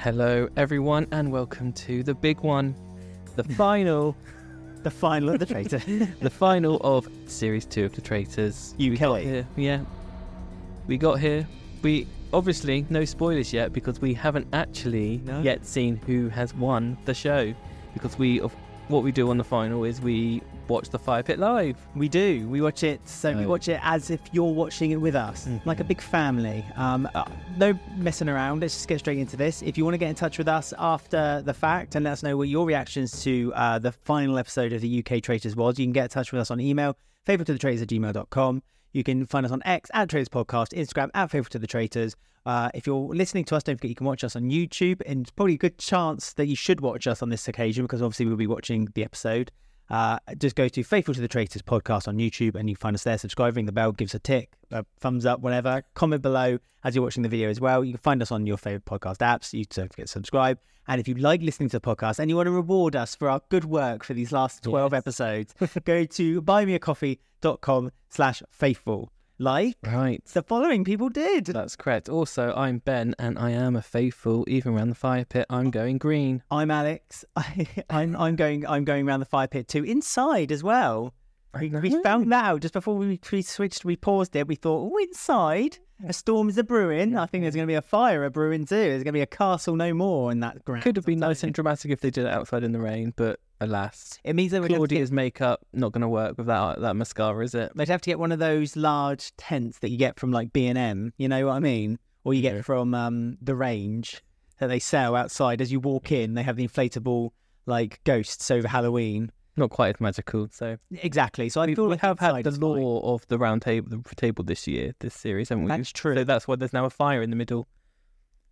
Hello, everyone, and welcome to the big one, the final, The final of the traitor. the final of series two of the Traitors. UK. got here, yeah. We got here. We obviously no spoilers yet because we haven't actually No. yet seen who has won the show. Because we, of what we do on the final is we watch the fire pit live. we do. We watch it. So we watch it as if you're watching it with us, Mhm. like a big family. Um, uh, no messing around. Let's just get straight into this. If you want to get in touch with us after the fact and let us know what your reactions to uh, the final episode of the UK Traitors was, you can get in touch with us on email, faithful to the traitors at gmail.com. You can find us on X at Traitors Podcast, Instagram at Faithful to the Traitors. Uh, if you're listening to us, don't forget you can watch us on YouTube, and it's probably a good chance that you should watch us on this occasion because obviously we'll be watching the episode. Uh, just go to Faithful to the Traitors podcast on YouTube and you find us there. Subscribe, ring the bell, give us a tick, a thumbs up, whatever. Comment below as you're watching the video as well. You can find us on your favorite podcast apps. You don't forget to subscribe. And if you like listening to the podcast and you want to reward us for our good work for these last 12 Yes. episodes, go to buymeacoffee.com slash faithful. Like Right. the following people did. That's correct. Also, I'm Ben, and I am a faithful. Even around the fire pit, I'm oh. going green. I'm Alex. I, I'm, I'm going I'm going around the fire pit too. Inside as well. We, we found that out just before we, we switched. We paused it. We thought, oh, inside a storm is a brewing. I think there's going to be a fire a brewing too. There's going to be a castle no more in that ground. Could have been nice and dramatic if they did it outside in the rain, but alas, It means they would to get, Claudia's makeup not going to work with that that mascara, is it? they'd have to get one of those large tents that you get from like B and M. You know what I mean? Or you Yeah. get from um, the range that they sell outside as you walk in. They have the inflatable like ghosts over Halloween. Not quite as magical. So Exactly. So I we, feel we like have had the law of the round table, the table this year, this series, haven't we? That's true. So that's why there's now a fire in the middle.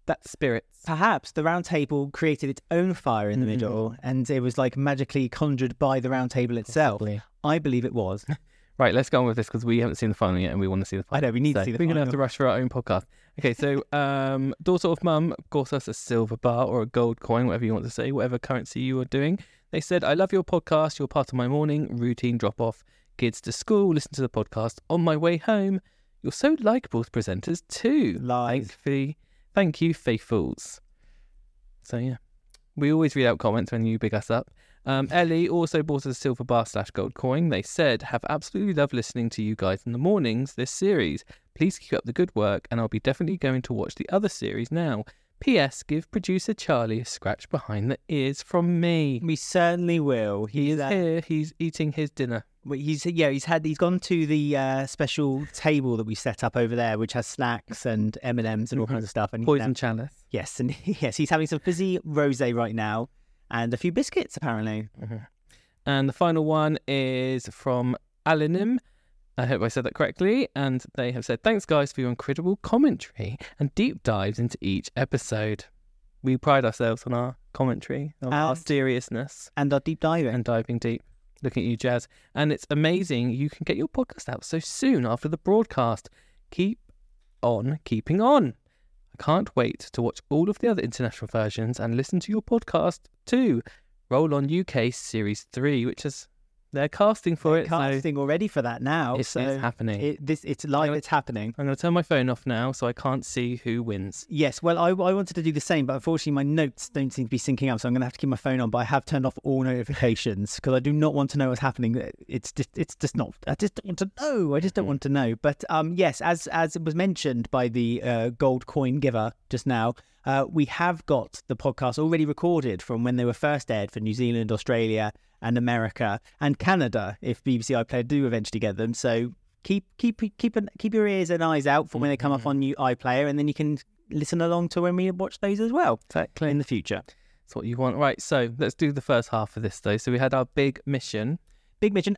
That's spirit. Perhaps the round table created its own fire in the Mhm. middle and it was like magically conjured by the round table itself. Possibly. I believe it was. Right, let's go on with this because we haven't seen the final yet, and we want to see the final. I final. know, we need So to see the we're gonna have to rush for our own podcast. Okay, so um, daughter of mum bought us a silver bar or a gold coin, whatever you want to say, whatever currency you are doing. They said, "I love your podcast. You're part of my morning routine. Drop off kids to school, listen to the podcast on my way home. You're so likable as presenters too. Lies. Thankfully, thank you, faithfuls." So yeah, we always read out comments when you big us up. Um, Ellie also bought us a silver bar slash gold coin. They said, have absolutely loved listening to you guys in the mornings this series. Please keep up the good work, and I'll be definitely going to watch the other series now. P.S. Give producer Charlie a scratch behind the ears from me. We certainly will. He He's is here. He's eating his dinner. well, He's yeah. He's had. He's gone to the uh, special table that we set up over there, which has snacks and M and M's and all kinds of stuff. And he's Poison chalice. yes, and yes, he's having some fizzy rosé right now, and a few biscuits apparently. Mm-hmm. And the final one is from Alanim. I hope I said that correctly. And they have said, Thanks, guys, for your incredible commentary and deep dives into each episode. We pride ourselves on our commentary, on our And- seriousness And our deep diving. and diving deep. Looking at you, Jazz. And it's amazing you can get your podcast out so soon after the broadcast. Keep on keeping on. Can't wait to watch all of the other international versions and listen to your podcast too. Roll on UK Series 3, which is, they're casting for it. so casting already for that now. it's, so it's happening. it, this it's live. It's happening. I'm going to turn my phone off now so I can't see who wins. Yes, well, I, I wanted to do the same, but unfortunately, my notes don't seem to be syncing up, so I'm going to have to keep my phone on. But I have turned off all notifications because I do not want to know what's happening. It's just, it's just not. I just don't want to know. I just don't Mm. want to know. But um, yes, as as it was mentioned by the uh, gold coin giver just now, uh, we have got the podcast already recorded from when they were first aired for New Zealand, Australia, and America and Canada. If BBC iPlayer do eventually get them, so keep keep keep an, keep your ears and eyes out for when they come up Mhm. on new iPlayer, and then you can listen along to when we watch those as well Exactly. in the future. That's what you want. Right, so let's do the first half of this though. So we had our big mission. Big mission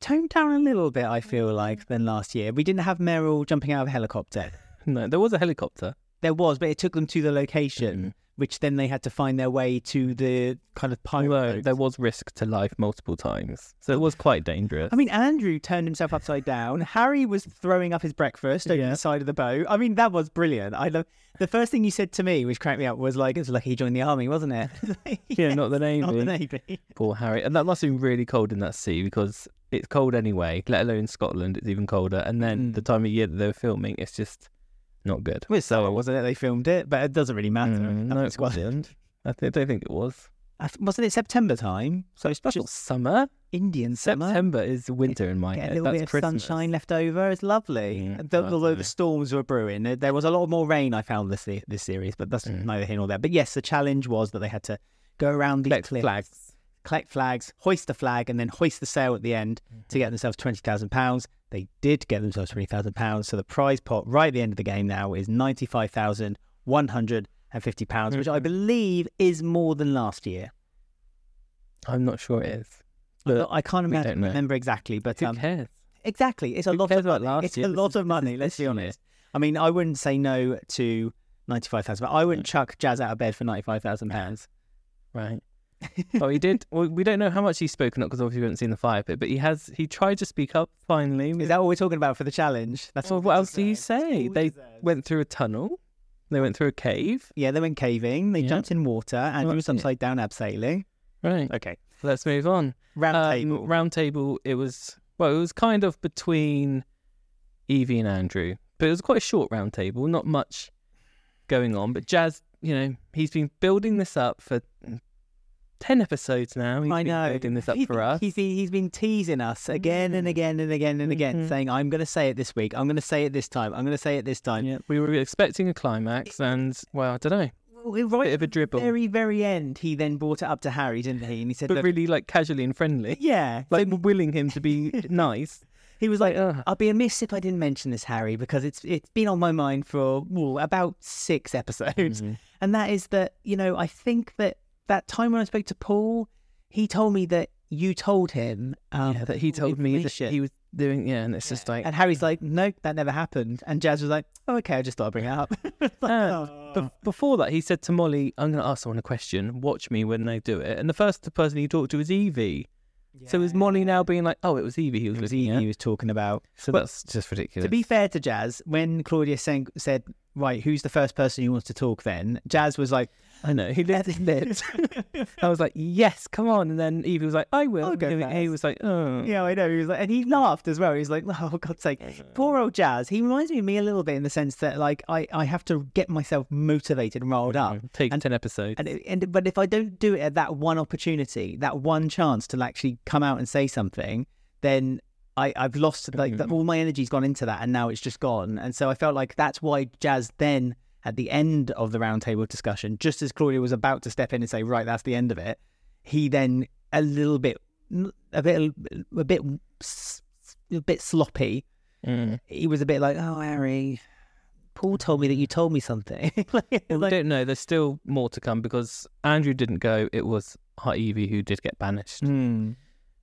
toned down a little bit, I feel like, than last year. We didn't have Meryl jumping out of a helicopter. No, there was a helicopter. There was, but it took them to the location, which then they had to find their way to the kind of pirate. Although there was risk to life multiple times. So it was quite dangerous. I mean, Andrew turned himself upside down. Harry was throwing up his breakfast over Yeah. the side of the boat. I mean, that was brilliant. I love the first thing you said to me, which cracked me up, was like, "It's lucky he joined the army, wasn't it?" yeah, not the navy. not the navy. Poor Harry. And that must have been really cold in that sea because it's cold anyway, let alone Scotland, it's even colder. And then Mm. the time of year that they were filming, it's just not good. It was summer, wasn't it? They filmed it, but it doesn't really matter. Mm, no, it wasn't. I, th- I don't think it was. I th- Wasn't it September time? So special not summer. Indian summer. September is winter in my Get a little That's bit of Christmas. sunshine left over. It's lovely. Mm, The- although the storms were brewing, there- was a lot more rain. I found this this series, but that's Mm. neither here nor there. But yes, the challenge was that they had to go around these cliffs, flags. Collect flags, hoist the flag, and then hoist the sail at the end to get themselves twenty thousand pounds. They did get themselves twenty thousand pounds. So the prize pot right at the end of the game now is ninety five thousand one hundred and fifty pounds, which I Mhm. believe is more than last year. I'm not sure it is. But I can't we remember, exactly, but Who um, cares? exactly, it's a Who lot of about money. last It's year? a lot of money. Let's be honest. I mean, I wouldn't say no to ninety five thousand, but I wouldn't chuck Jazz out of bed for ninety five thousand pounds. Right. well, he did. Well, we don't know how much he's spoken up because obviously we haven't seen the fire pit, but he has. He tried to speak up finally. Is that what we're talking about for the challenge? That's Well, all what else do you say? They deserve. went through a tunnel. They went through a cave. Yeah, they went caving. They Yeah. jumped in water. Andrew was that's it. upside down abseiling. Right. Okay, Let's move on. round Um, table. round table. It was well. It was kind of between Evie and Andrew, but it was quite a short round table. Not much going on. But Jazz, you know, he's been building this up for ten episodes now. He's I been know. building this up He- for us. He's been, he's been teasing us again and again and again and again, Mhm. saying, "I'm going to say it this week. I'm going to say it this time. I'm going to say it this time." Yeah, we were expecting a climax, and well, I don't know, Well, Right bit of a dribble, very, very end, he then brought it up to Harry, didn't he? And he said, but really like casually and friendly, yeah." like so willing him to be nice. he was like, Ugh. I'd be amiss if I didn't mention this, Harry, because it's it's been on my mind for ooh, about six episodes, Mhm. and that is that you know I think that that time when I spoke to Paul, he told me that you told him um, yeah, that he told me that information. he was doing. Yeah, and it's just like and Harry's like, no, that never happened, and Jazz was like, oh, okay, I just thought I'd bring it up. Like, And oh. Be- before that, he said to Molly, "I'm going to ask someone a question. Watch me when they do it." And the first person he talked to was Evie. So is Molly now being like, "Oh, it was Evie he was It was Evie at." he was talking about. So But that's just ridiculous. To be fair to Jazz, when Claudia sang, said, right, who's the first person who wants to talk then? Jazz was like, I know he lit his lips. I was like, "Yes, come on!" And then Evie was like, "I will." I'll go And he was like, "Oh, yeah, I know. He was like, and he laughed as well. He was like, oh, God's sake. Poor old Jazz. He reminds me of me a little bit in the sense that, like, I, I have to get myself motivated and riled up. Take And- ten episodes." And, and but if I don't do it at that one opportunity, that one chance to actually come out and say something, then I, I've lost like Mm-hmm. all my energy's gone into that, and now it's just gone. And so I felt like that's why Jazz then at the end of the roundtable discussion, just as Claudia was about to step in and say, "Right, that's the end of it," he then a little bit, a bit, a bit, a bit sloppy. Mm. He was a bit like, "Oh, Harry." Paul told me that you told me something. Like- we don't know. There's still more to come because Andrew didn't go. It was Evie who did get banished. Hmm.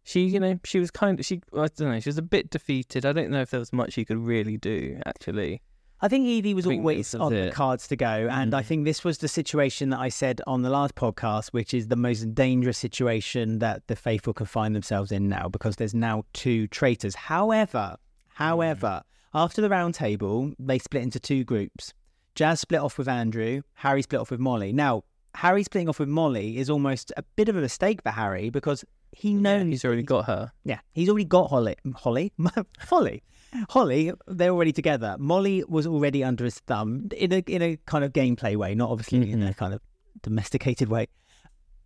She, you know, she was kind of she. I don't know. She was a bit defeated. I don't know if there was much she could really do. Actually, I think Evie was think always on the cards to go. And I Mhm. think this was the situation that I said on the last podcast, which is the most dangerous situation that the faithful can find themselves in now because there's now two traitors. However, however, after the round table, they split into two groups. Jazz split off with Andrew, Harry split off with Molly. Now, Harry splitting off with Molly is almost a bit of a mistake for Harry because he knows he's already got her. yeah, he's already got Holly. Holly? Holly. Holly, they're already together. Molly was already under his thumb in a in a kind of gameplay way, not obviously in a mm-hmm. kind of domesticated way.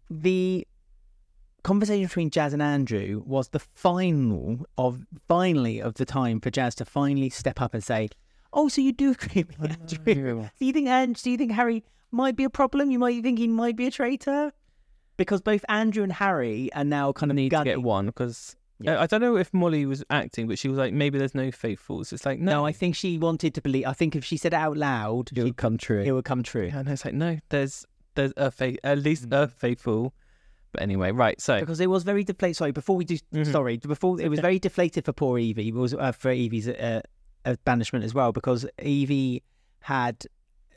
The conversation between Jazz and Andrew was the final of finally of the time for Jazz to finally step up and say, "Oh, so you do agree with Andrew? Do you think and do you think Harry might be a problem? You might think he might be a traitor?" Because both Andrew and Harry are now kind of need to get one because Yeah. I don't know if Molly was acting, but she was like, maybe there's no faithfuls. It's like no, No, I think she wanted to believe. I think if she said it out loud, it would come true. it would come true. and it's like no, there's there's a faith, at least Mm. a faithful. But anyway, right. So Because it was very deflated. Sorry, before we do, Mhm. sorry, before it was very deflated for poor Evie. It was uh, for Evie's uh, uh, banishment as well because Evie had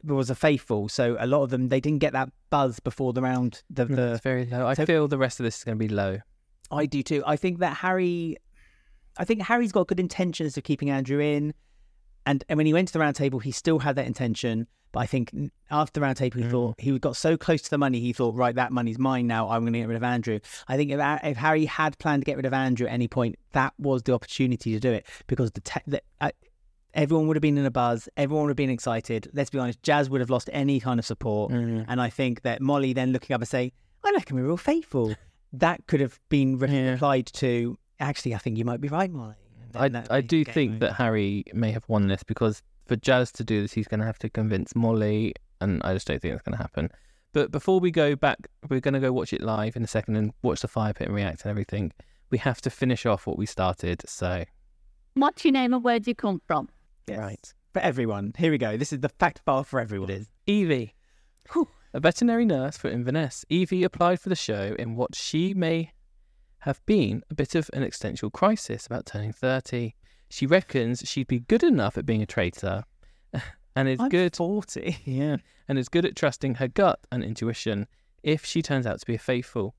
was a faithful, so a lot of them they didn't get that buzz before the round. The, it's the very low. I so- feel the rest of this is going to be low. I do too. I think that Harry, I think Harry's got good intentions of keeping Andrew in, and and when he went to the round table, he still had that intention. But I think after the round table, he Mm. thought he got so close to the money, he thought, right, that money's mine now. I'm going to get rid of Andrew. I think if, if Harry had planned to get rid of Andrew at any point, that was the opportunity to do it because the, te- the uh, everyone would have been in a buzz. Everyone would have been excited. Let's be honest, Jazz would have lost any kind of support. Mm. And I think that Molly then looking up and saying, I reckon we're real faithful. That could have been re- Yeah. replied to, actually, I think you might be right, Molly. I, I do think that Harry may have won this because for Jazz to do this, he's going to have to convince Molly, and I just don't think that's going to happen. But before we go back, we're going to go watch it live in a second and watch the fire pit and react and everything. We have to finish off what we started. So, What's your name and where do you come from? Yes. right. For everyone. Here we go. This is the fact file for everyone. It is. Evie, a veterinary nurse for Inverness. Evie applied for the show in what she may have been a bit of an existential crisis about turning 30. She reckons she'd be good enough at being a traitor and is I'm good 40. Yeah, and is good at trusting her gut and intuition if she turns out to be a faithful.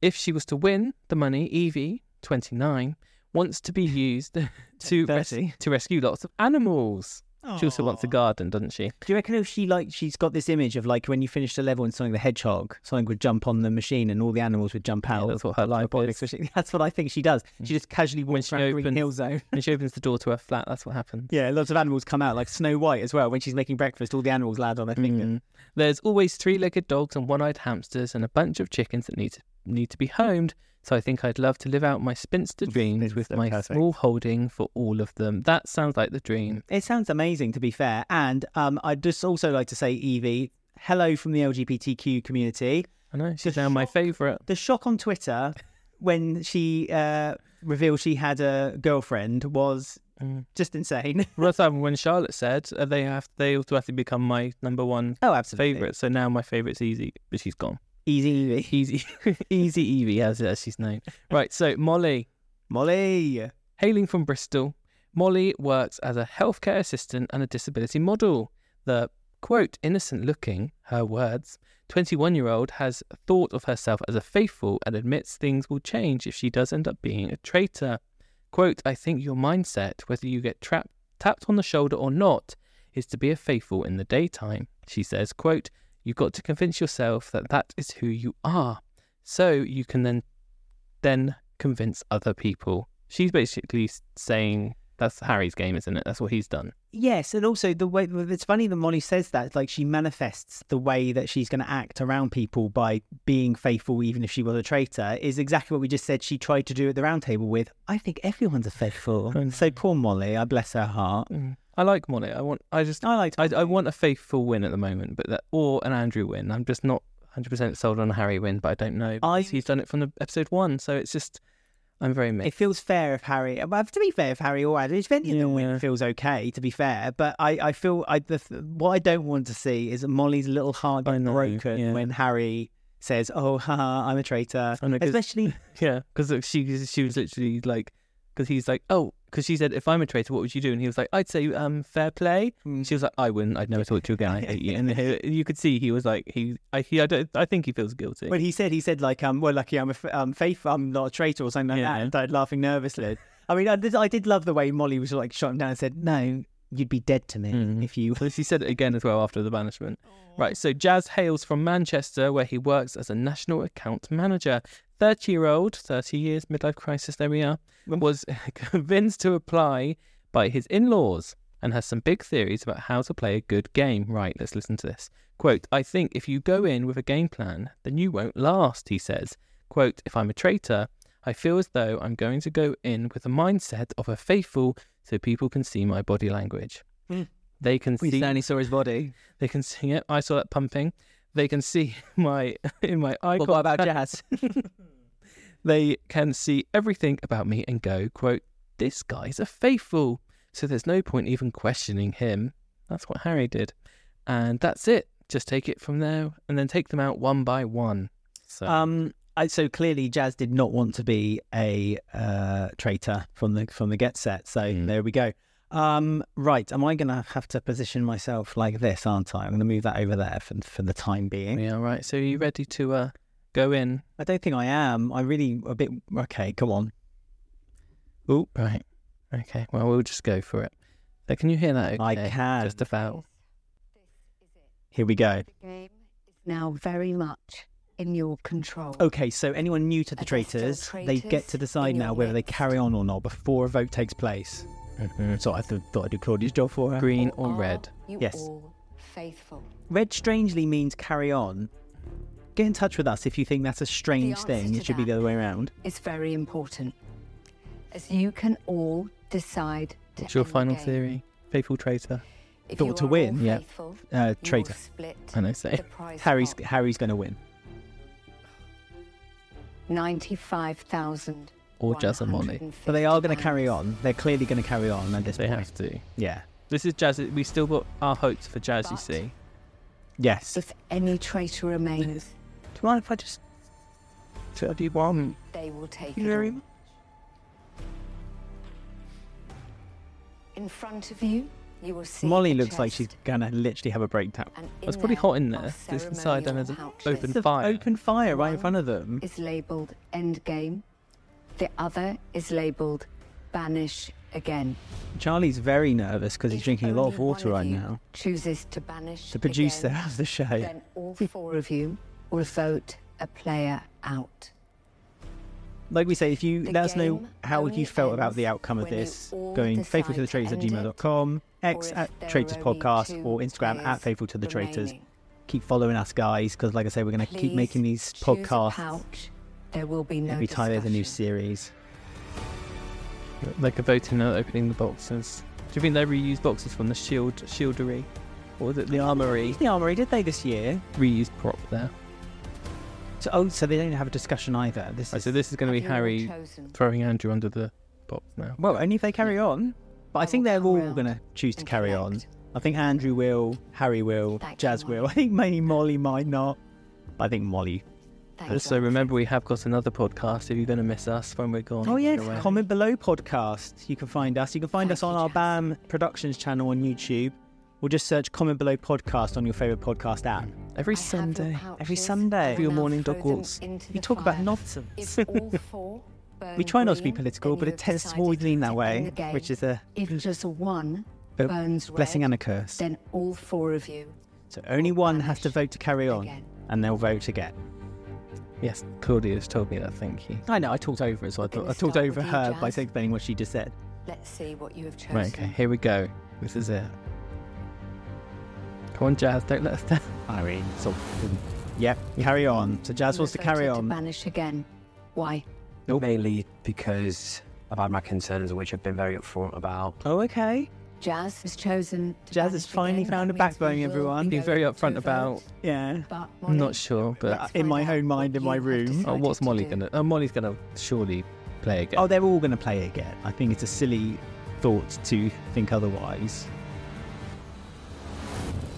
If she was to win the money, Evie, 29, wants to be used to, res- to rescue lots of animals. She also wants a garden, doesn't she? Do you reckon if she like she's got this image of like when you finish the level and Sonic the Hedgehog, Sonic would jump on the machine and all the animals would jump Yeah, out. that's what her life is. That's what I think she does. She just casually walks around Green opens- Hill Zone. When she opens the door to her flat, that's what happens. Yeah, lots of animals come out, like Snow White as well. When she's making breakfast, all the animals land on her finger. Mm. There's always three-legged dogs and one-eyed hamsters and a bunch of chickens that need to, need to be homed. So I think I'd love to live out my spinster dreams with my perfect. small holding for all of them. That sounds like the dream. It sounds amazing, to be fair. And um, I'd just also like to say, Evie, hello from the LGBTQ community. I know she's The now my favourite. The shock on Twitter when she uh, revealed she had a girlfriend was Mm. just insane. Well, that's happened when Charlotte said uh, they have they automatically become my number one oh, absolutely. favorite. So now my favorite's Easy, but she's gone. Easy Evie. Easy, Easy Evie, as, as she's known. Right. So Molly, Molly. hailing from Bristol, Molly works as a healthcare assistant and a disability model. The quote innocent looking, her words, 21 year old has thought of herself as a faithful and admits things will change if she does end up being a traitor. Quote, I think your mindset, whether you get trapped, tapped on the shoulder or not, is to be a faithful in the daytime. She says, quote, you've got to convince yourself that that is who you are. So you can then then convince other people. She's basically saying that's Harry's game, isn't it? That's what he's done. Yes, and also the way it's funny that Molly says that, like she manifests the way that she's going to act around people by being faithful, even if she was a traitor, is exactly what we just said she tried to do at the round table with. I think everyone's a faithful. I mm. so poor Molly, I bless her heart. Mm. I like Molly. I want. I just. I like. I, I want a faithful win at the moment, but that or an Andrew win. I'm just not 100 percent sold on a Harry win, but I don't know. I- He's done it from the episode one, so it's just. I'm very mixed. It feels fair if Harry. Uh, well, to be fair, if Harry or any of them win, Yeah. feels okay. To be fair, but I, I feel I the, what I don't want to see is Molly's little heart I get broken yeah. when Harry says, "Oh, haha, I'm a traitor." Know, Especially Yeah, because she she was literally like, because he's like, oh, because she said, if I'm a traitor, what would you do? And he was like, I'd say, um, fair play. Mm. She was like, I wouldn't. I'd never talk to you again. I hate you. And he, you could see he was like, he, I, he, I, don't, I think he feels guilty. When he said, he said like, um, well, lucky I'm a f- um, faithful, I'm not a traitor or something like Yeah. that, and started laughing nervously. I mean, I did, I did love the way Molly was like shot him down and said, "No, you'd be dead to me Mm. if you." So she said it again as well after the banishment. Right, so Jazz hails from Manchester, where he works as a national account manager. 30 year old, 30 years, midlife crisis, there we are, was convinced to apply by his in laws and has some big theories about how to play a good game. Right, let's listen to this. Quote, I think if you go in with a game plan, then you won't last, he says. Quote, if I'm a traitor, I feel as though I'm going to go in with the mindset of a faithful so people can see my body language. Mm. They can We see certainly saw his body. they can see it. I saw that pumping. They can see my in my eye. What about. Jazz? They can see everything about me and go, quote, this guy's a faithful. So there's no point even questioning him. That's what Harry did. And that's it. Just take it from there and then take them out one by one. So Um, I, so clearly, Jazz did not want to be a uh, traitor from the from the get set. So Mm. there we go. Um, right, am I going to have to position myself like this, aren't I? I'm going to move that over there for, for the time being. yeah, right. So are you ready to uh, go in? I don't think I am. I'm really a bit. Okay, come on. Oh, right. Okay. Well, we'll just go for it. So can you hear that? I can. Just about. Here we go. The game is now very much in your control. Okay, so anyone new to the Are there still traitors, they get to decide now your whether they carry on or not before a vote takes place. Mhm. So I th- thought I'd do Claudia's job for her. Green Or or are red? You Yes. all faithful. Red strangely means carry on. Get in touch with us if you think that's a strange thing. It should be the other way around. It's very important. As you can all decide to What's your end the final game. theory? Faithful traitor. If Thought you to are all win? Yeah. faithful, Uh, traitor. split I know, say. the prize Harry's pot. Harry's going to win. 95,000. Or Jazz and Molly. But they are going to carry on. They're clearly going to carry on at this They point. have to. Yeah. This is Jazz. We still got our hopes for Jazz, you But- see. Yes. If any traitor remains, Do you mind if I just tell you one? they will take you it very all. much. In front of you, you will see Molly a looks like chest, she's going to literally have a breakdown. and It's in pretty hot in are there. This inside and there's an pouches. open It's fire. open fire right in front of them. is labelled Endgame. The other is labelled Banish Again. Charlie's very nervous because he's drinking a lot of water right you now. Chooses to banish The producer again, of the show. then all four of you will vote a player out. Like we say, if you The let us know how you felt about the outcome of this, going faithful to the traitors at gmail.com, X at Traitors Podcast, or Instagram at faithful to the traitors. Keep following us, guys, because like I say, we're going to keep making these podcasts. There will be no every time there's a new discussion. series. Like a voting note uh, opening the boxes. Do you think they reused boxes from the shield shieldery? Or was it the armory? The Armory, did they this year? Reused prop there. So, oh, so they don't have a discussion either. This Right, is, so this is going to be Harry chosen? throwing Andrew under the box now. well, only if they carry on. But I I think they're all going to choose to and carry on. collect. I think Andrew will, Harry will, Thank you, Jazz will. Molly. I think maybe Molly might not. I think Molly. Thank Also, you. remember we have got another podcast if you're going to miss us when we're gone. Oh yeah, away. comment below podcast. You can find us. You can find Thank us on our Jazz. BAM Productions channel on YouTube. Or just search comment below podcast on your favourite podcast app. Mm. Every I Sunday. Every Sunday. will For your morning dog walks. into You the talk about fire. nonsense. If all four burn we try not to be political, but it tends to decided always lean that way, end the game. which is a If just one a burns blessing red, and a curse. then all four of you So only will one has to vote to carry on, again. and they'll vote again. Yes, Claudia's told me that, thank you. I know, I talked over it, so I, thought, I talked over you, her by Jazz. explaining what she just said. Let's see what you have chosen. Right, okay, here we go. This is it. Come on, Jazz, don't let us down. I mean, so, yep, carry on. So Jazz You wants to carry on. To banish again. Why? Mainly because I've had my concerns, which I've been very upfront about. Oh, okay. Jazz has chosen. To Jazz has finally found a backbone, we will everyone. be Being very upfront about- vote. Yeah. But I'm Molly, not sure, but in my own mind, in my room. oh, what's Molly do. gonna? Oh, Molly's gonna surely play again. Oh, they're all going to play again. I think it's a silly thought to think otherwise.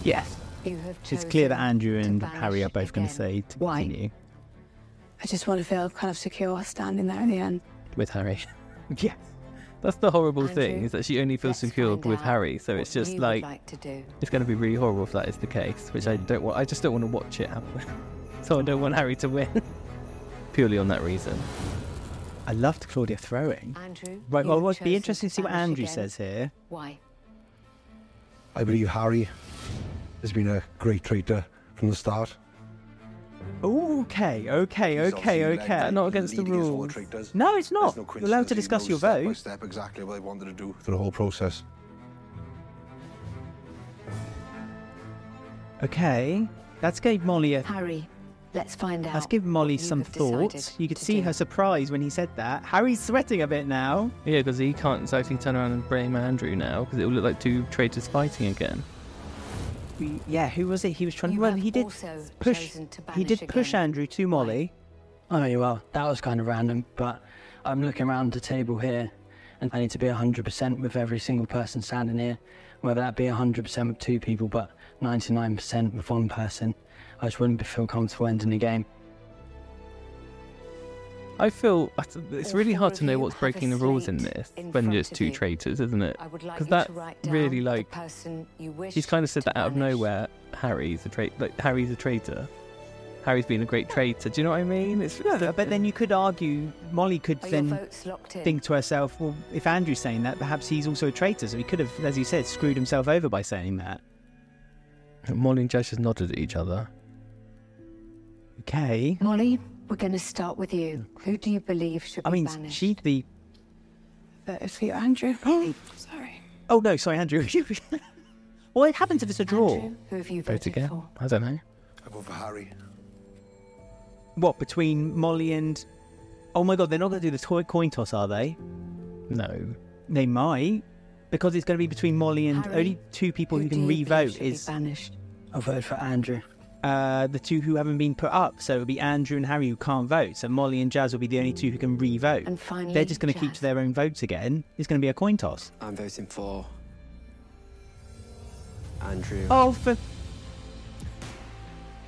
Yes. You have It's clear that Andrew to and banish Harry are both going to again. say to Why? continue. I just want to feel kind of secure standing there in the end. with Harry. Yes. That's the horrible thing is that she only feels Let's secured with Harry. So it's just like, like to do. it's going to be really horrible if that is the case, which I don't want. I just don't want to watch it happen. so I don't want Harry to win purely on that reason. I loved Claudia throwing. Andrew. Right, well, it'd be interesting to see what Andrew again. says here. Why? I believe Harry has been a great traitor from the start. Ooh, okay, okay, okay, okay. Not against the leading rules. No, it's not. No You're allowed to discuss your step by vote. step exactly what I wanted to do through the whole process. Okay. Let's give Molly a. Harry, let's find out. Let's give Molly some have decided thoughts. You could see do. her surprise when he said that. Harry's sweating a bit now. Yeah, because he can't exactly turn around and blame Andrew now because it will look like two traitors fighting again. We- Yeah, who was it? He was trying. You well, he did push. to He did push again. Andrew to Molly. Oh, yeah, well, that was kind of random, but I'm looking around the table here, and I need to be 100% with every single person standing here, whether that be 100% with two people, but 99% with one person. I just wouldn't feel comfortable ending the game. I feel it's really hard to know what's breaking the rules in this in when there's two traitors, isn't it? Because would like 'Cause you that really, like- the person you wish She's kind of said that out of nowhere. Harry's a traitor. Like Harry's a traitor. Harry's been a great traitor. Do you know what I mean? It's No, but then you could argue Molly could then votes locked in? think to herself, well, if Andrew's saying that, perhaps he's also a traitor. So he could have, as you said, screwed himself over by saying that. Molly and Josh just nodded at each other. Okay. Molly, we're going to start with you. Who do you believe should I be mean, banished? she'd be. voted for you, Andrew. Sorry. Oh no, sorry, Andrew. what happens if it's a draw? Andrew, who have you Vote voted again. for? I don't know. I vote for Harry. What between Molly and? Oh my god, they're not going to do the toy coin toss, are they? No. They might, because it's going to be between Molly and Harry, only two people who, Who can do you believe re-vote should be is banished. I voted for Andrew. Uh, the two who haven't been put up. So it'll be Andrew and Harry who can't vote. So Molly and Jazz will be the only two who can re-vote. And finally, They're just going to keep to their own votes again. It's going to be a coin toss. I'm voting for Andrew. Oh, for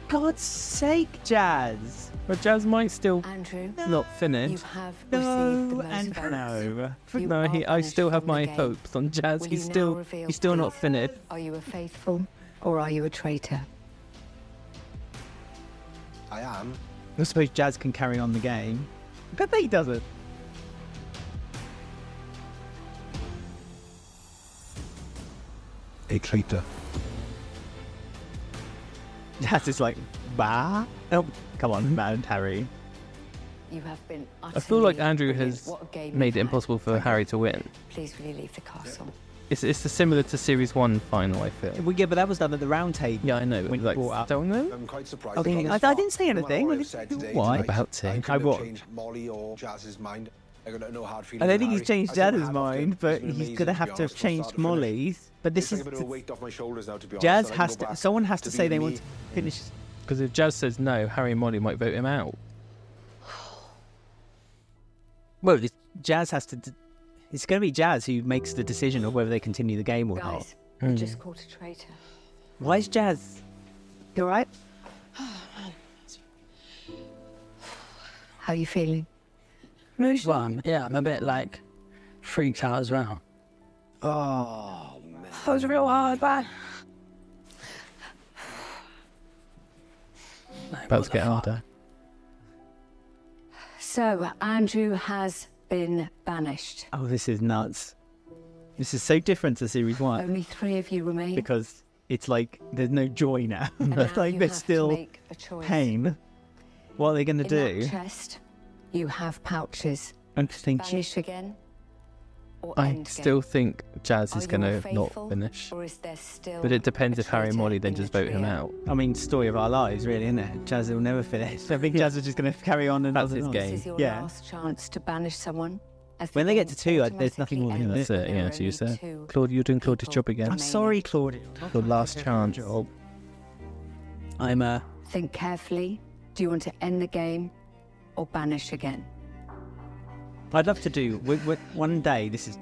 God's sake, Jazz! But Jazz might still Andrew, not you finish. have received the No, most and votes. no. You no, he, I still have my game. hopes on Jazz. Will He's still he's still not finished. Are you a faithful or are you a traitor? I am. I suppose Jazz can carry on the game. But he doesn't. A traitor. Jazz is like, bah? Oh, come on, man, Harry. You have been I feel like Andrew has What a game made it impossible for Harry to win. Please will you leave the castle? It's it's similar to Series One final. I feel. Well, yeah, but that was done at the round table. Yeah, I know. When like, brought up- don't know. I'm quite surprised. They've I- I didn't say anything. what I didn't- today, why? tonight, About to. I I what? changed Molly or Jazz's mind. I got no hard I don't think he's changed I still Jazz's mind, but It's he's going to have to have changed start to finish. Molly's. But this It's is a a weight off my shoulders now, to be. Jazz I has to. Someone has to to say they want to finish. Because if Jazz says no, Harry and Molly might vote him out. Well, Jazz has to. d- It's going to be Jazz who makes the decision of whether they continue the game or not. Guys, you Hmm. just caught a traitor. Why is Jazz? You alright? How are you feeling? Emotional. Well, I'm, yeah, I'm a bit like freaked out as well. Oh, man. That was real hard, man. Like, About to get harder. So, Andrew has been banished. Oh, this is nuts. This is so different to Series One Only three of you remain. because it's like there's no joy now. now like there's still make a choice. pain. What are they going to do? chest, you have pouches. I'm thinking. Banish again, or I end still think Jazz Are is going to not finish. Or is there still But it depends if Harry and Molly then just vote him out. I mean, story of our lives, really, isn't it? Jazz will never finish. I think Jazz is just going to carry on and That's on and his on. game. This is your Yeah. last chance to banish someone. When they get to two, I- there's nothing more automatically than ends That's it, yeah, there so you only said. Claude, you're doing Claudia's people job again. I'm sorry, Claudia. Your last chance. Job. I'm uh, Think carefully. Do you want to end the game or banish again? I'd love to do w- w- one day. This is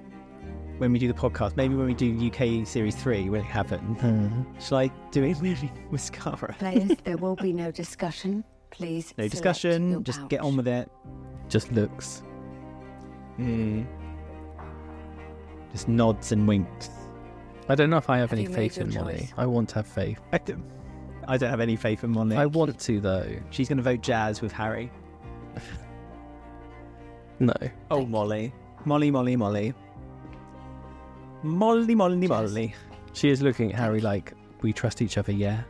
when we do the podcast. Maybe when we do UK Series Three, when it happens. Hmm. Shall I do it with with Scara? Players, there will be no discussion. Please. No discussion. your Just get on with it. Just looks. Mm. Just nods and winks. I don't know if I have, Have any faith your in Molly. choice? I want to have faith. I don't, I don't have any faith in Molly. I want to though. She's going to vote Jazz with Harry. No. Oh, Molly. Molly, Molly, Molly. Molly, Molly, Jazz. Molly. She is looking at Harry like we trust each other. Yeah.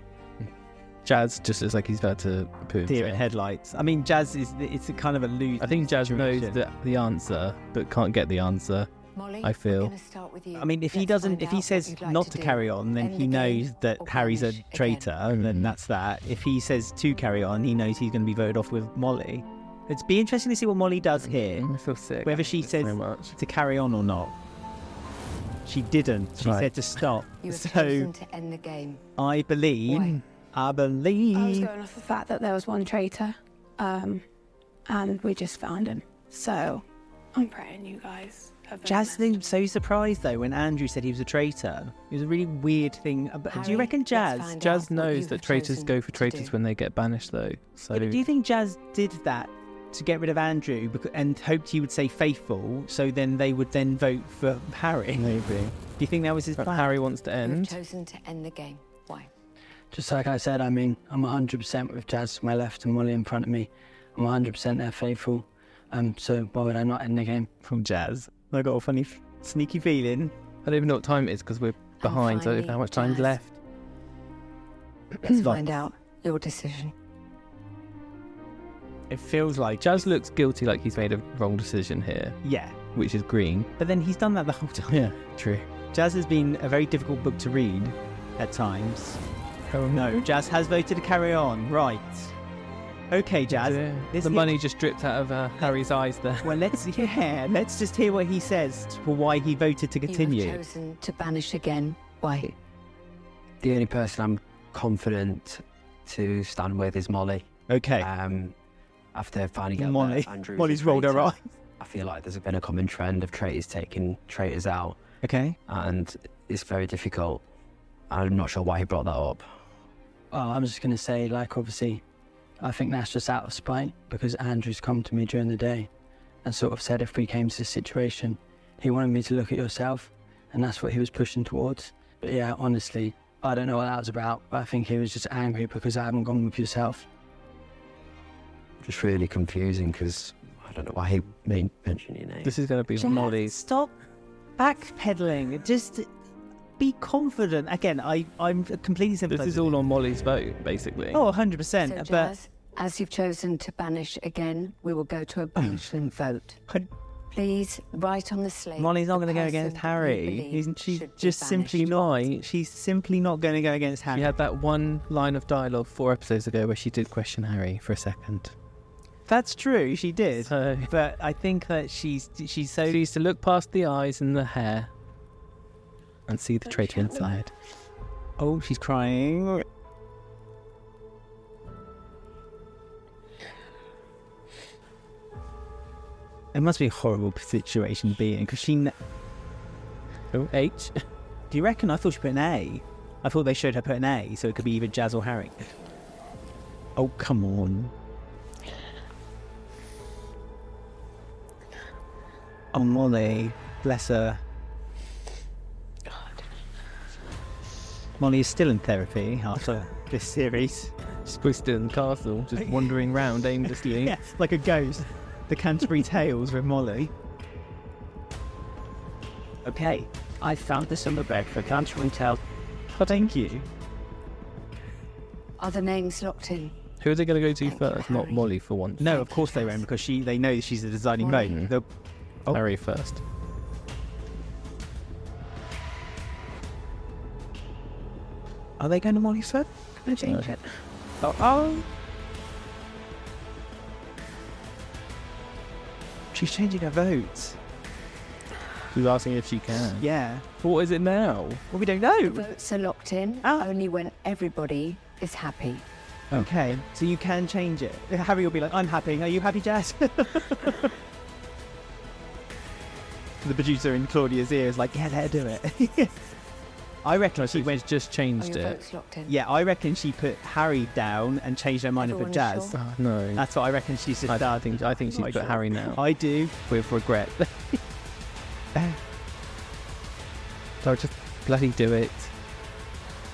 Jazz just looks like he's about to poo Deer in himself. headlights. I mean, Jazz is it's a kind of a lose. I think Jazz knows situation. the, the answer, but can't get the answer. Molly, I feel- We're gonna start with you. I mean, if he Let's doesn't, find if out he what says you'd like not to to do. carry on, then End he the game knows that or Harry's a banish again. traitor, and then Mhm. that's that. If he says to carry on, he knows he's going to be voted off with Molly. It'd be interesting to see what Molly does here, I feel sick. whether she says so much. to carry on or not. She didn't. She Right. said to stop. You have So chosen to end the game. I believe, Why? I I was believe. going off the fact that there was one traitor, um, and we just found him. So I'm praying you guys. have Jazz blessed. seemed so surprised though when Andrew said he was a traitor. It was a really weird thing. About, do you reckon Jazz? Jazz knows that traitors go for traitors when they get banished, though. So Yeah, but do you think Jazz did that to get rid of Andrew and hoped he would say faithful, so then they would then vote for Harry? maybe Do you think that was his plan? Harry wants to You have end. chosen to end the game. Why? Just like I said, I mean, I'm 100% with Jazz to my left and Molly in front of me. I'm 100% there faithful. Um, so why would I not end the game? from Jazz. I got a funny, f- sneaky feeling. I don't even know what time it is because we're behind. so I don't know how much time's Jazz. left. Let's find out your decision. It feels like Jazz looks guilty, like he's made a wrong decision here. yeah, which is green. But then he's done that the whole time. Yeah, true. Jazz has been a very difficult book to read at times. Oh no, Jazz has voted to carry on. Right. Okay, Jazz. Yeah. let's The hear- money just dripped out of uh, Harry's eyes there. Well, let's yeah, let's just hear what he says for why he voted to You have continue. chosen to banish again. Why? The only person I'm confident to stand with is Molly. Okay. Um, after finding out Molly. that Andrew Molly's rolled her eyes. I feel like there's been a common trend of traitors taking traitors out, Okay. and it's very difficult. I'm not sure why he brought that up. Oh, I'm just going to say, like, obviously, I think that's just out of spite because Andrew's come to me during the day and sort of said if we came to this situation, he wanted me to look at yourself, and that's what he was pushing towards. But yeah, honestly, I don't know what that was about, but I think he was just angry because I haven't gone with yourself. Just really confusing because I don't know why he made mention your name. This is going to be Jazz, Molly's. Stop backpedaling. Just be confident. Again, I, I'm completely sympathetic. This is all on Molly's vote, basically. Oh, 100%. So, but Jazz, as you've chosen to banish again, we will go to a banishment vote. Hun- Please write on the slate. Molly's not going to go against Harry. believe He's, she's just simply not. She's simply not going to go against Harry. She had that one line of dialogue four episodes ago where she did question Harry for a second. That's true. She did. So But I think that she's she's so she used to look past the eyes and the hair and see the traitor inside. Oh, she's crying. It must be a horrible situation to be in because she. kn- Oh, H. Do you reckon? I thought she put an A. I thought they showed her put an A, so it could be either Jazz or Harry. Oh, come on. Molly. Bless her. God. Molly is still in therapy after this series. She's probably in the castle, just wandering round aimlessly. Yeah, like a ghost. The Canterbury Tales with Molly. Okay, I found this on the bed for Canterbury Tale. Oh, thank you. Are the names locked in? Who are they going to go to Thank you, first? Not Harry. Molly for once. No, of course they won't because she they know she's the designing Molly. vote. Mm-hmm. They'll- Oh. Harry first. Are they going to Molly first? Can I change Okay. it? Oh, oh. She's changing her vote. She's asking if she can. Yeah. So what is it now? Well, we don't The know. votes are locked in Ah. only when everybody is happy. Okay, so you can change it. Harry will be like, "I'm happy. Are you happy, Jazz?" the producer in Claudia's ear is like, "Yeah, let her do it." I reckon she went. just changed oh, your it. in? Yeah, I reckon she put Harry down and changed her mind and put Everyone Jazz. sure? Oh, no. That's what I reckon she's just I done. think I think she's put sure. Harry now I do. with regret. so just bloody do it.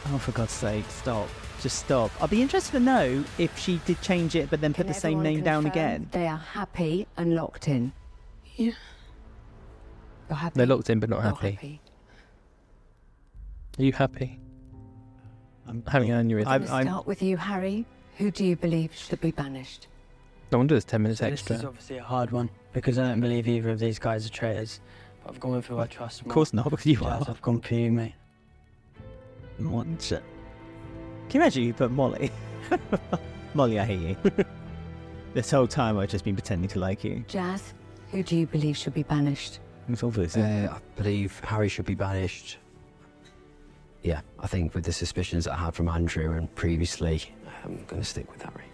Oh, for God's sake, stop. Just stop. I'd be interested to know if she did change it but then put the same name down again. They are happy and locked in. Yeah. You're happy. They're locked in but not You're happy. Are you happy? I'm Having an aneurysm. I'm- Let's I'm- start with you, Harry. Who do you believe should be banished? No wonder there's ten minutes So this is obviously a hard one because I don't believe either of these guys are traitors. But I've gone with who I trust Of course not, because you Jazz, are. I've gone for you, mate. One shit. Can you imagine you put Molly? Molly, I hate you. this whole time I've just been pretending to like you. Jazz, who do you believe should be banished? It's obvious. Uh, I believe Harry should be banished. Yeah, I think with the suspicions that I had from Andrew and previously, I'm going to stick with Harry.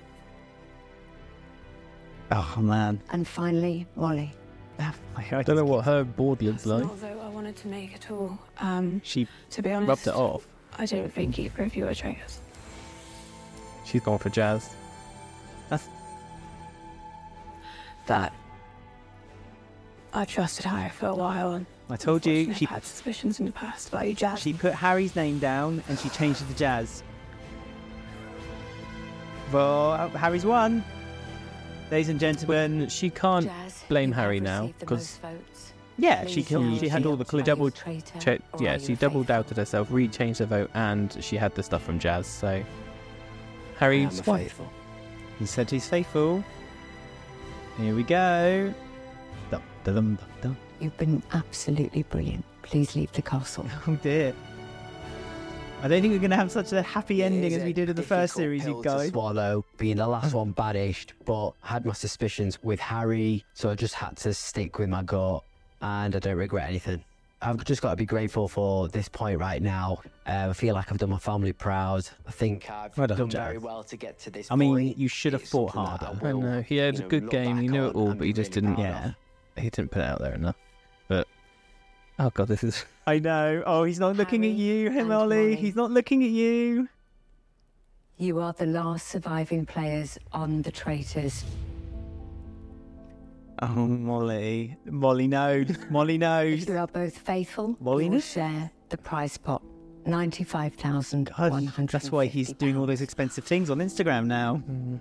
Oh man. And finally, Molly. Ah, I I don't know what her board looks like. not though I wanted to make at all. Um, She to be honest, rubbed it off. I don't think either of you are traitors. She's gone for Jazz. That's that I trusted Harry for a while, and I told you she had suspicions in the past about you, Jazz. she put Harry's name down and she changed it to Jazz. Well, uh, Harry's won. Ladies and gentlemen, She can't. Jazz, blame Harry now, because the 'cause- most votes. yeah, she killed. She had all the choose, clues. double. Che- yeah, she double doubted herself, re-changed her vote, and she had the stuff from Jazz. So I am Harry's faithful. He said he's faithful. Here we go. You've been absolutely brilliant. Please leave the castle. Oh dear. I don't think we're going to have such a happy ending as we did in the first difficult series, pill you to guys. swallow, being the last one banished, but had my suspicions with Harry, so I just had to stick with my gut, and I don't regret anything. I've just got to be grateful for this point right now. Uh, I feel like I've done my family proud. I think I've Well done, done very well to get to this point. I mean, point. you should have It's fought harder. I know he had you a good game. He knew it all, but he just didn't. proud of. Yeah. He didn't put it out there enough. But oh god, this is I know. Oh, he's not looking at you, him, Ollie. Molly. He's not looking at you. You are the last surviving players on the traitors. Oh, Molly. Molly knows. Molly knows. If you are both faithful, Molly you will knows. share the prize pot. Ninety-five thousand God, that's why he's doing all those expensive things on Instagram now. Mm-hmm.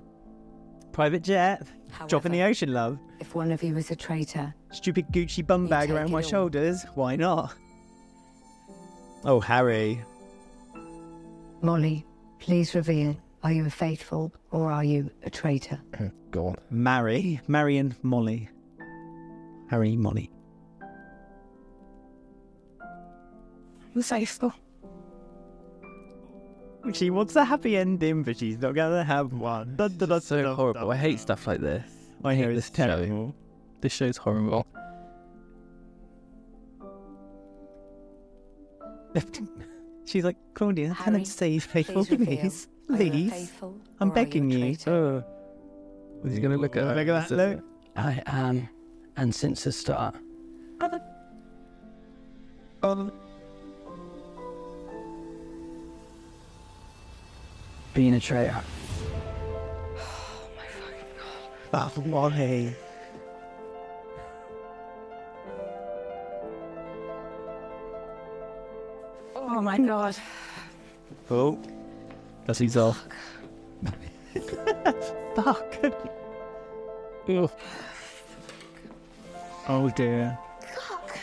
Private jet, drop in the ocean, love. If one of you is a traitor, Stupid Gucci bum bag around my all. shoulders. Why not? Oh, Harry. Molly, please reveal: Are you a faithful or are you a traitor? Go on. Marry. Marion Molly. Harry Molly. I'm faithful. She wants a happy ending, but she's not going to have one. Dun, dun, dun, So dun, horrible. dun. I hate stuff like this. I hear hate it's this show. This show's horrible. She's like, Claudia, can I Harry, say he's faithful, please reveal: please? Are you Please. faithful I'm or you begging you. traitor? Was he going to look at her? Look at that, look. I am, and since the start, being a traitor. Oh, my fucking god. Molly. Oh my god. Oh, That's he's off. fuck. Ugh. Oh, dear. Cock.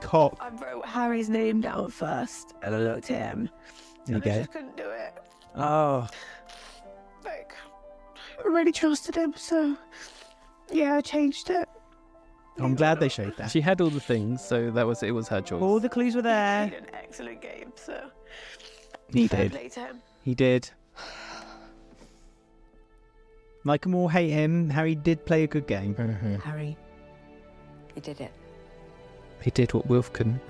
Cock. I wrote Harry's name down first and I looked at him. There you and I just couldn't do it. Oh, Like, I really trusted him, so yeah, I changed it. I'm glad they showed that. She had all the things, so that was it. Was her choice. All the clues were there. He there. played an excellent game, so He fair did. play to him. He did. Like 'em all hate him, Harry did play a good game. Mhm. Harry, he did it. He did what Wilf couldn't.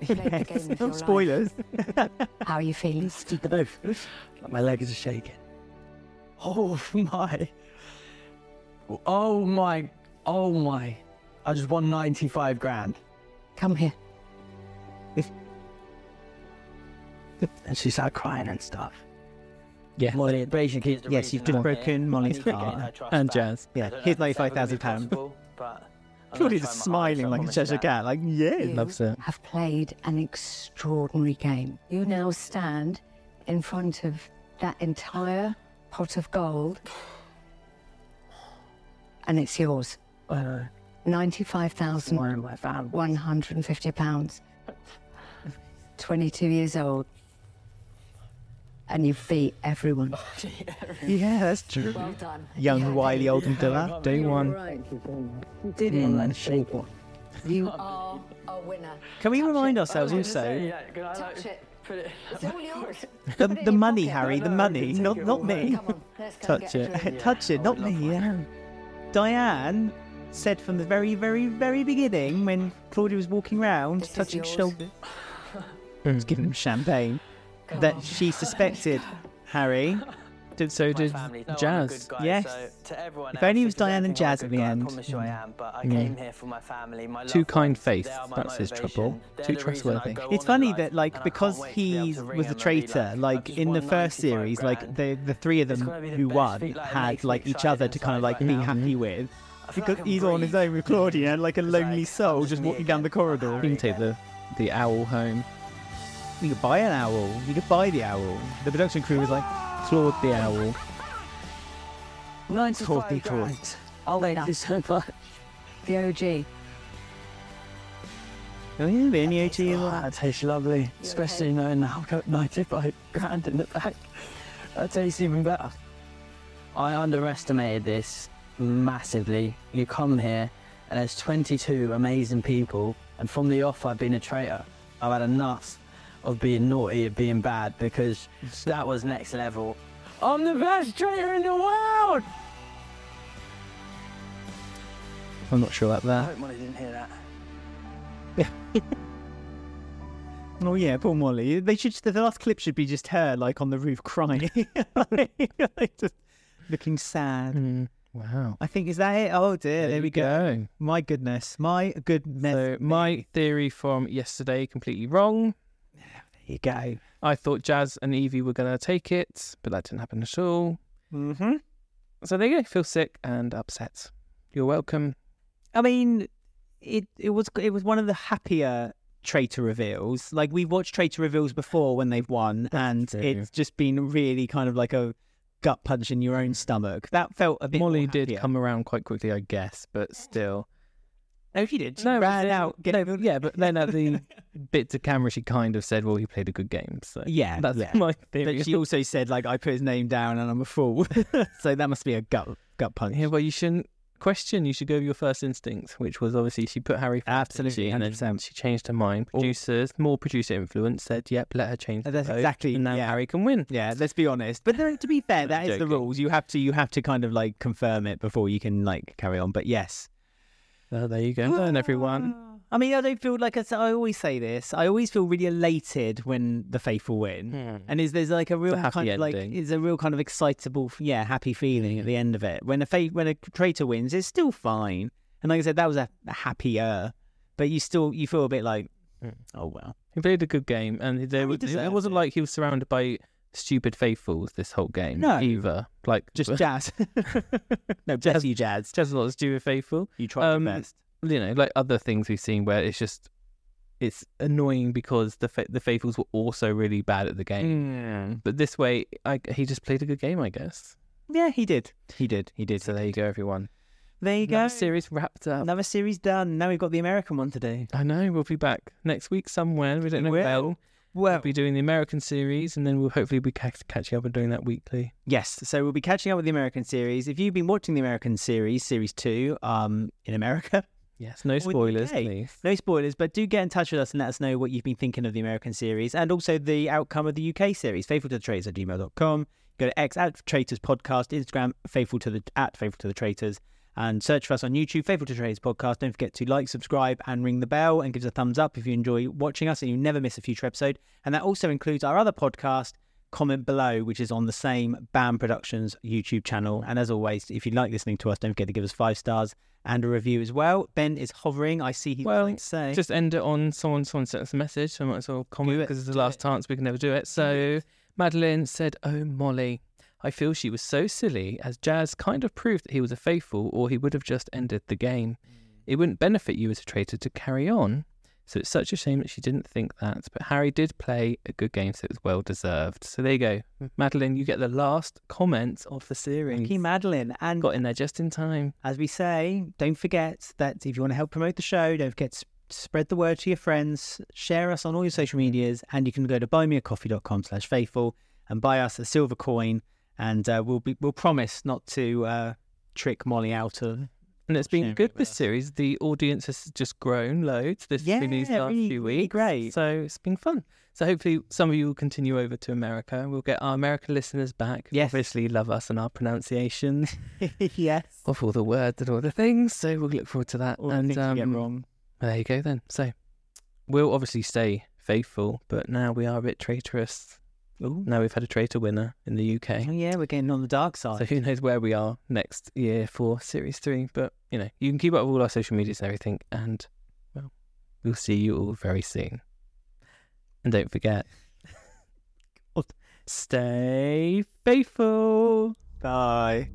You played the game no your life. spoilers. How are you feeling? My legs are shaking. Oh my. Oh my, oh my. I just won 95 grand. Come here. And she started crying and stuff. Yeah. Molly, basically, is the Yes, you've just I'm broken here. Molly's I need to heart. her trust And back. Jazz. Yeah, I don't know here's if it's ever gonna be £95,000 pounds. possible, but I'm gonna Claudia's try my smiling hardest, I like a promise you Cheshire that. cat. Like, yeah. You Loves it. have played an extraordinary game. You now stand in front of that entire pot of gold, and it's yours. Uh, years of my family. one hundred and fifty pounds. Twenty-two years old, and you've beat everyone. Yeah, that's true. Well done, Young, wily, old and Dilla. Day one. Did it? Mm, like shake one. You are a winner. Can we Touch remind it. ourselves also Touch it. It's all yours. the, Put it in the money, pocket. Harry, the money, not not me. On, Touch it. a. Touch it, not me. Yeah. Diane said from the very, very, very beginning when Claudia was walking around, This touching yours. shoulders, was giving him champagne, Go that on. she suspected Harry. Did, so did no, Jazz. good guy, Yes. so to everyone If only it was who Diane and think I'm a Jazz good in the guy, end. I promise you I am, but I Mm. came here for my family, my Too kind ones. faith, They are that's his trouble. They're Too the reason I trustworthy. It's on funny that like because can't wait to be he was a him and be traitor, like, like in the first 95 series, like the the three of them the who won feat, like, had like each other to kind of like be happy with. I feel like Because he's on his own with Claudia, like a lonely soul, just walking down the corridor. You can take the the owl home. You could buy an owl. You could buy the owl. The production crew was like, Claude the owl. 95 Totally grand. I'll thank you so much. The OG. oh yeah, the NEOT is Oh, like, that tastes lovely, especially knowing now I've got 95 grand in the back. That tastes even better. I underestimated this massively. You come here and there's 22 amazing people. And from the off, I've been a traitor. I've had enough of being naughty and being bad because that was next level. I'm the best traitor in the world! I'm not sure about I that. hope Molly didn't hear that. Oh yeah, poor Molly. They should. The last clip should be just her, like on the roof, crying, like, just looking sad. Mm, wow. I think is that it. Oh dear, there, you we go. My goodness, my goodness. So my theory from yesterday completely wrong. You go. I thought Jazz and Evie were going to take it, but that didn't happen at all. Mm-hmm. So there you go. Feel sick and upset. You're welcome. I mean, it it was it was one of the happier traitor reveals. Like we've watched traitor reveals before when they've won, and true. it's just been really kind of like a gut punch in your own stomach. That felt a bit. Molly did come around quite quickly, I guess, but still. No, she did. She No, ran out. Get, no, yeah, but then at the bit to camera, she kind of said, "Well, he played a good game." So yeah, that's yeah. my theory. But she also said like I put his name down and I'm a fool. so that must be a gut gut punch. Yeah, well, you shouldn't question. You should go with your first instinct, which was obviously she put Harry. first, Absolutely, and then 100%. she changed her mind. Producers, more producer influence, said, "Yep, let her change." the That's vote, exactly- And now yeah. Harry can win. Yeah, let's be honest. But then, to be fair, that is the rules. You have to you have to kind of like confirm it before you can like carry on. But yes, Oh, there you go, learn everyone. Ah. I mean, I don't feel like I, I always say this. I always feel really elated when the faithful win. Hmm. And is there's like a real happy kind of like is a real kind of excitable, yeah, happy feeling at hmm. the end of it. When a fa- when a traitor wins, it's still fine. And like I said, that was a, a happier, but you still you feel a bit like, Mm. oh well. He played a good game, and there was, it wasn't it. like he was surrounded by stupid faithfuls this whole game. No. either. Like Just jazz. no, bless you, Jazz. just a lot of stupid faithful. You tried Um, your best. You know, like other things we've seen where it's just it's annoying because the fa- the faithfuls were also really bad at the game. But this way, I, he just played a good game, I guess. Yeah, he did. He did. He did. So there you go, everyone. There you Another go. series wrapped up. Another series done. Now we've got the American one today. I know we'll be back next week somewhere. We don't know Will. We'll Well, be doing the American series, and then we'll hopefully be ca- catching up and doing that weekly. yes. So we'll be catching up with the American series. If you've been watching the American series, series two, um, in America, Yes, no spoilers, K. please. no spoilers, but do get in touch with us and let us know what you've been thinking of the American series and also the outcome of the UK series. Faithful to the traitors at gmail.com. Go to X at Traitors Podcast, Instagram, faithful to the at faithful to the traitors, and search for us on YouTube, Faithful to Traitors Podcast. Don't forget to like, subscribe, and ring the bell and give us a thumbs up if you enjoy watching us and you never miss a future episode. And that also includes our other podcast, Comment Below, which is on the same BAM Productions YouTube channel. And as always, if you like listening to us, don't forget to give us five stars and a review as well. Ben is hovering. I see he's Well, say. Just end it on someone. Someone sent us a message, so I might as well comment because it's the last it. chance we can never do it. So Madeline said, "Oh Molly, I feel she was so silly as Jazz kind of proved that he was a faithful, or he would have just ended the game. Mm. It wouldn't benefit you as a traitor to carry on. So it's such a shame that she didn't think that. But Harry did play a good game, so it was well deserved. So there you go, hmm. Madeline. You get the last comment of the series. Lucky Madeline. And Got in there just in time. as we say, don't forget that if you want to help promote the show, don't forget to spread the word to your friends, share us on all your social medias, and you can go to buymeacoffee.com slash faithful and buy us a silver coin. And uh, we'll be we'll promise not to uh, trick Molly out of And it's been good this us. series. The audience has just grown loads this Yeah, in these last really- few really weeks. great. So it's been fun. So hopefully some of you will continue over to America. We'll get our American listeners back. Yes. Obviously love us and our pronunciations yes. of all the words and all the things. So we'll look forward to that. All and we get um, wrong. there you go then. So we'll obviously stay faithful, but now we are a bit traitorous. Ooh. Now we've had a traitor winner in the UK. Oh, yeah, we're getting on the dark side. So who knows where we are next year for series three? But you know, you can keep up with all our social medias and everything, and well, we'll see you all very soon. And don't forget, stay faithful. Bye.